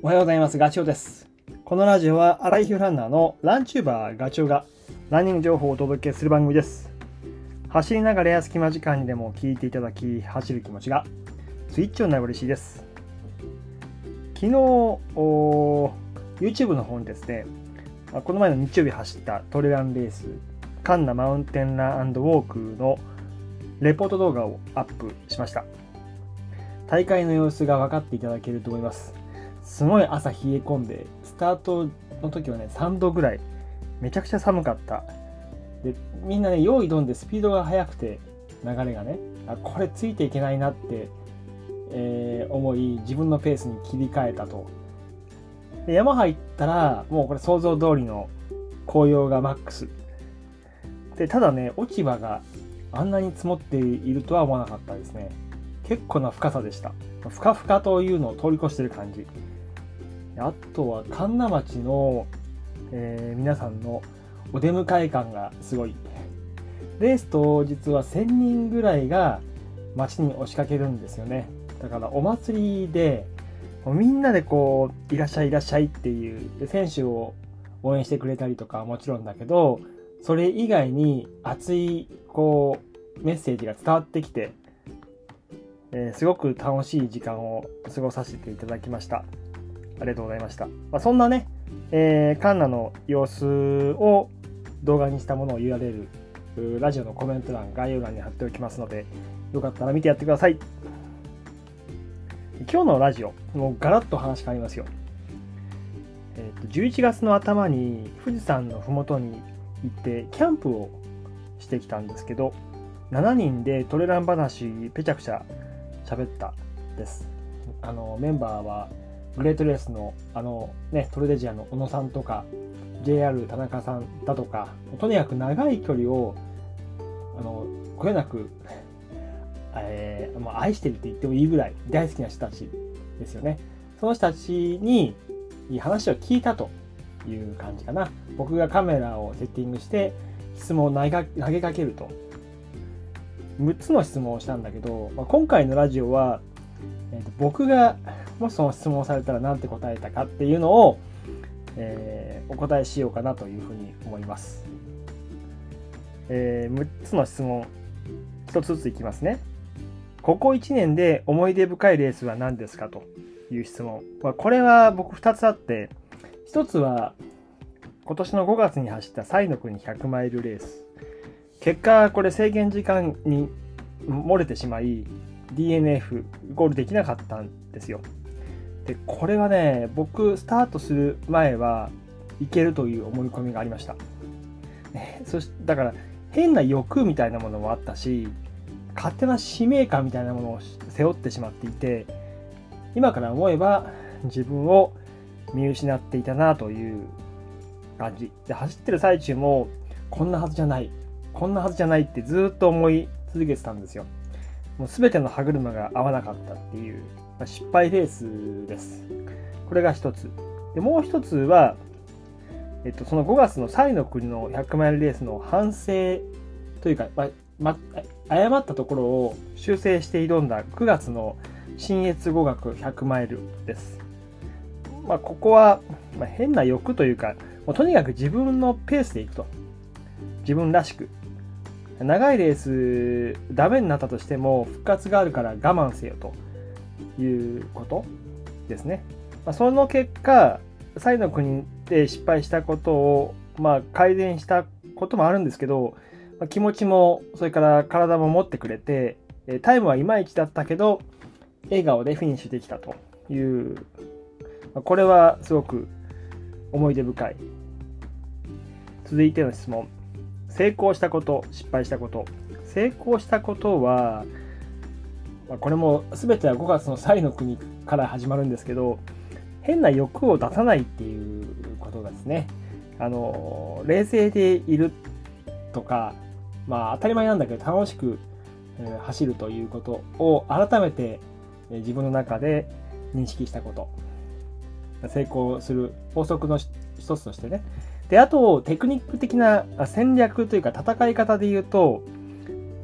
おはようございます。ガチョウです。このラジオは、アライフランナーのランチューバーガチョウがランニング情報をお届けする番組です。走りながらや隙間時間にでも聞いていただき、走る気持ちがスイッチオンなる嬉しいです。昨日、お YouTube の方にですね、この前の日曜日走ったトレランレース、カンナマウンテンランウォークのレポート動画をアップしました。大会の様子が分かっていただけると思います。すごい朝冷え込んで、スタートの時はね、3度ぐらい、めちゃくちゃ寒かった。で、みんなね、用意どんでスピードが速くて、流れがね、あこれついていけないなって、えー思い、自分のペースに切り替えたと。で山入ったら、もうこれ想像通りの紅葉がマックス。で、ただね、落ち葉があんなに積もっているとは思わなかったですね。結構な深さでした。ふかふかというのを通り越してる感じ。あとは神奈町の、えー皆さんのお出迎え感がすごい。レース当日は1000人ぐらいが街に押しかけるんですよね。だからお祭りで、みんなでこう、いらっしゃいいらっしゃいっていう、選手を応援してくれたりとかはもちろんだけど、それ以外に熱いこうメッセージが伝わってきて、えーすごく楽しい時間を過ごさせていただきました。ありがとうございました。まあ、そんなね、えーカンナの様子を動画にしたものを URL、うーラジオのコメント欄、概要欄に貼っておきますので、よかったら見てやってください。今日のラジオ、もうガラッと話変わりますよ。えーと11月の頭に富士山の麓に行ってキャンプをしてきたんですけど、7人でトレラン話ぺちゃくちゃ喋ったです。あのメンバーはグレートレースのあのねトレデジアの小野さんとか JR 田中さんだとかとにかく長い距離をあのこよなく、えーもう愛してるって言ってもいいぐらい大好きな人たちですよね。その人たちに話を聞いたという感じかな。僕がカメラをセッティングして質問を投げか投げかけると。6つの質問をしたんだけど、まあ、今回のラジオは、えーと僕がもしその質問されたら何て答えたかっていうのを、えーお答えしようかなというふうに思います。え6つの質問、1つずついきますね。ここ1年で思い出深いレースは何ですかという質問。これは僕2つあって、1つは今年の5月に走ったサイの国100マイルレース。結果、これ制限時間に漏れてしまい、DNF ゴールできなかったんですよ。で、これはね、僕、スタートする前はいけるという思い込みがありました。ねそしだから、変な欲みたいなものもあったし、勝手な使命感みたいなものを背負ってしまっていて、今から思えば自分を見失っていたなという感じ。で、走ってる最中も、こんなはずじゃない、こんなはずじゃないってずっと思い続けてたんですよ。もう全ての歯車が合わなかったっていう、まあ失敗レースです。これが一つ。で、もう一つは、えっと、その5月のサイの国の100マイルレースの反省というか、まま、誤ったところを修正して挑んだ9月の新越語学100マイルです。まあ、ここは、まあ、変な欲というか、もうとにかく自分のペースでいくと。自分らしく。長いレースダメになったとしても復活があるから我慢せよということですね。まあ、その結果、サイの国で失敗したことを、まあ、改善したこともあるんですけど、まあ気持ちもそれから体も持ってくれてタイムはいまいちだったけど笑顔でフィニッシュできたという、まあこれはすごく思い出深い。続いての質問。成功したこと失敗したこと。成功したことは、まあこれも全ては5月のサイの国から始まるんですけど変な欲を出さないっていうことがですねあの冷静でいるとかまあ当たり前なんだけど楽しく、走るということを改めて自分の中で認識したこと。成功する法則の一つとしてね。であとテクニック的な戦略というか戦い方で言うと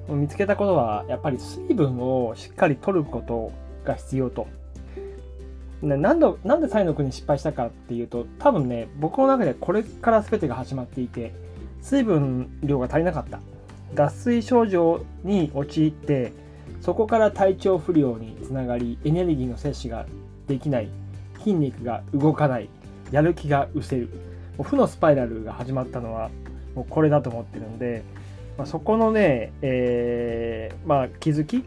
見つけたことはやっぱり水分をしっかり取ることが必要と。何度なんでサイの国失敗したかっていうと多分ね僕の中でこれから全てが始まっていて水分量が足りなかった。脱水症状に陥ってそこから体調不良につながりエネルギーの摂取ができない。筋肉が動かない。やる気が失せる。負のスパイラルが始まったのはもうこれだと思ってるんで、まあ、そこのね、えー、まあ、気づき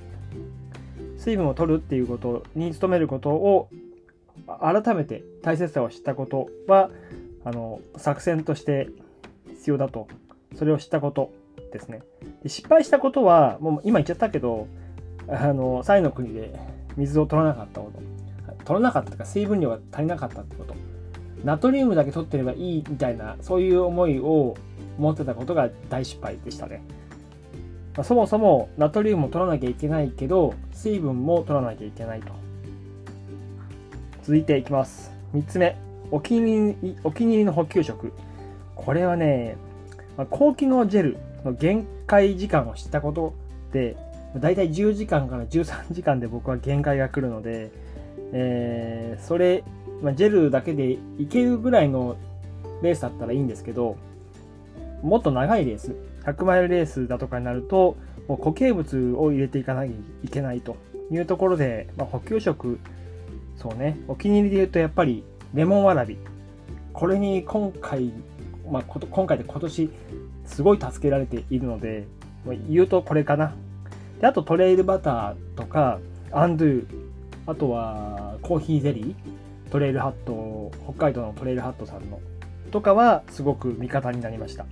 水分を取るっていうことに努めることを改めて大切さを知ったことはあの作戦として必要だと。それを知ったことですね。で失敗したことはもう今言っちゃったけどあのサイの国で水を取らなかったこと。取らなかったか水分量が足りなかったってこと。ナトリウムだけ取ってればいいみたいなそういう思いを持ってたことが大失敗でしたね、まあ、そもそもナトリウムを取らなきゃいけないけど水分も取らなきゃいけないと。続いていきます。3つ目。お気に入りお気に入りの補給食。これはね、まあ、高機能ジェルの限界時間を知ったことでだいたい10時間から13時間で僕は限界が来るので、えー、それ、まあ、ジェルだけでいけるぐらいのレースだったらいいんですけどもっと長いレース100マイルレースだとかになるともう固形物を入れていかなきゃいけないというところで、まあ、補給食そうね、お気に入りで言うとやっぱりレモンわらび。これに今回、まあ、今回で今年すごい助けられているので、言うとこれかな。であとトレイルバターとか、アンドゥ、あとはコーヒーゼリー、トレイルハット、北海道のトレイルハットさんの、とかはすごく味方になりました。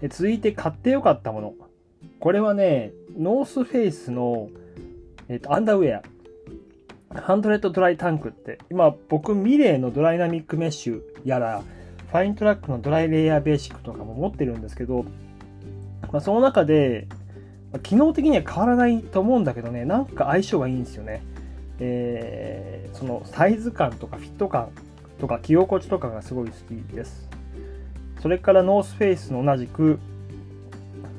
で続いて買ってよかったもの。これはね、ノースフェイスの、えっと、アンダーウェア。ハンドレッドドライタンクって、今僕ミレーのドライナミックメッシュやら、ファイントラックのドライレイヤーベーシックとかも持ってるんですけど、まあ、その中で、機能的には変わらないと思うんだけどね、なんか相性がいいんですよね。えー、そのサイズ感とかフィット感とか着心地とかがすごい好きです。それからノースフェイスの同じく、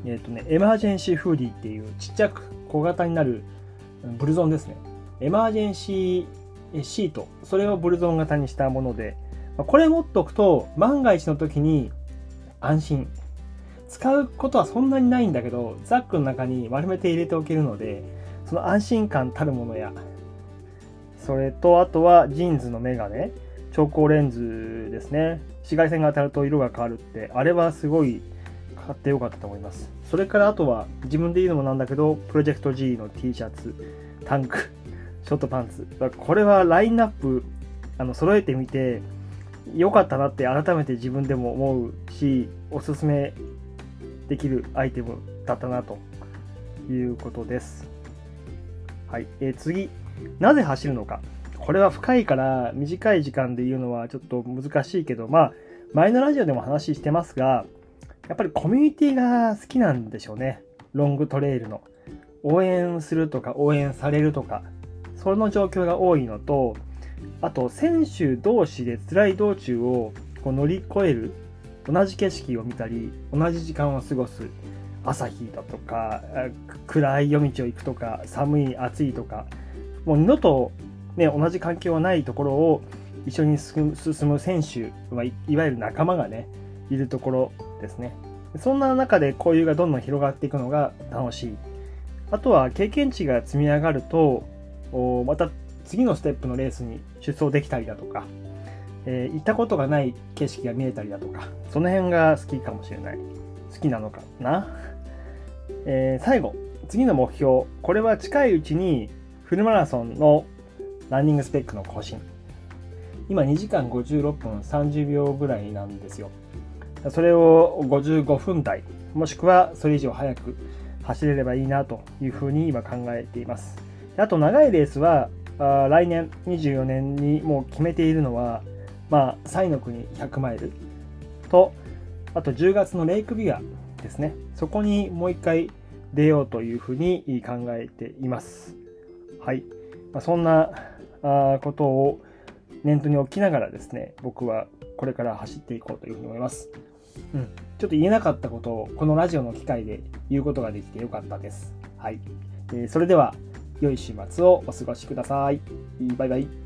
えっ、ー、とね、エマージェンシーフーディーっていうちっちゃく小型になるブルゾンですね。エマージェンシーシート、それをブルゾン型にしたもので、これ持っておくと、万が一の時に安心。使うことはそんなにないんだけど、ザックの中に丸めて入れておけるので、その安心感たるものや、それと、あとは JINS のメガネ、調光レンズですね。紫外線が当たると色が変わるって、あれはすごい買ってよかったと思います。それからあとは、自分で言うのもなんだけど、プロジェクト G の T シャツ、タンク、ショートパンツ。これはラインナップ、あの、揃えてみて、良かったなって改めて自分でも思うし、おすすめできるアイテムだったなということです。はい。えー、次、なぜ走るのか。これは深いから短い時間で言うのはちょっと難しいけど、まあ、前のラジオでも話してますが、やっぱりコミュニティが好きなんでしょうね。ロングトレイルの。応援するとか応援されるとか、その状況が多いのと、あと選手同士で辛い道中をこう乗り越える、同じ景色を見たり、同じ時間を過ごす、朝日だとか、暗い夜道を行くとか、寒い、暑いとか、もう二度と、ね、同じ環境はないところを一緒に進む選手、まいわゆる仲間がね、いるところですね。そんな中で交流がどんどん広がっていくのが楽しい。あとは経験値が積み上がると、また次のステップのレースに出走できたりだとか、えー、行ったことがない景色が見えたりだとか、その辺が好きかもしれない。好きなのかな？えー、最後、次の目標。これは近いうちにフルマラソンのランニングスペックの更新。今2時間56分30秒ぐらいなんですよ。それを55分台、もしくはそれ以上早く走れればいいなというふうに今考えています。あと長いレースはあ来年24年にもう決めているのは、まあ、サイの国100マイルとあと10月のレイクビアですねそこにもう一回出ようというふうに考えていますはい、まあ、そんなあことを念頭に置きながらですね僕はこれから走っていこうというふうに思います、うん、ちょっと言えなかったことをこのラジオの機会で言うことができてよかったです。はい、えー、それでは良い週末をお過ごしください。バイバイ。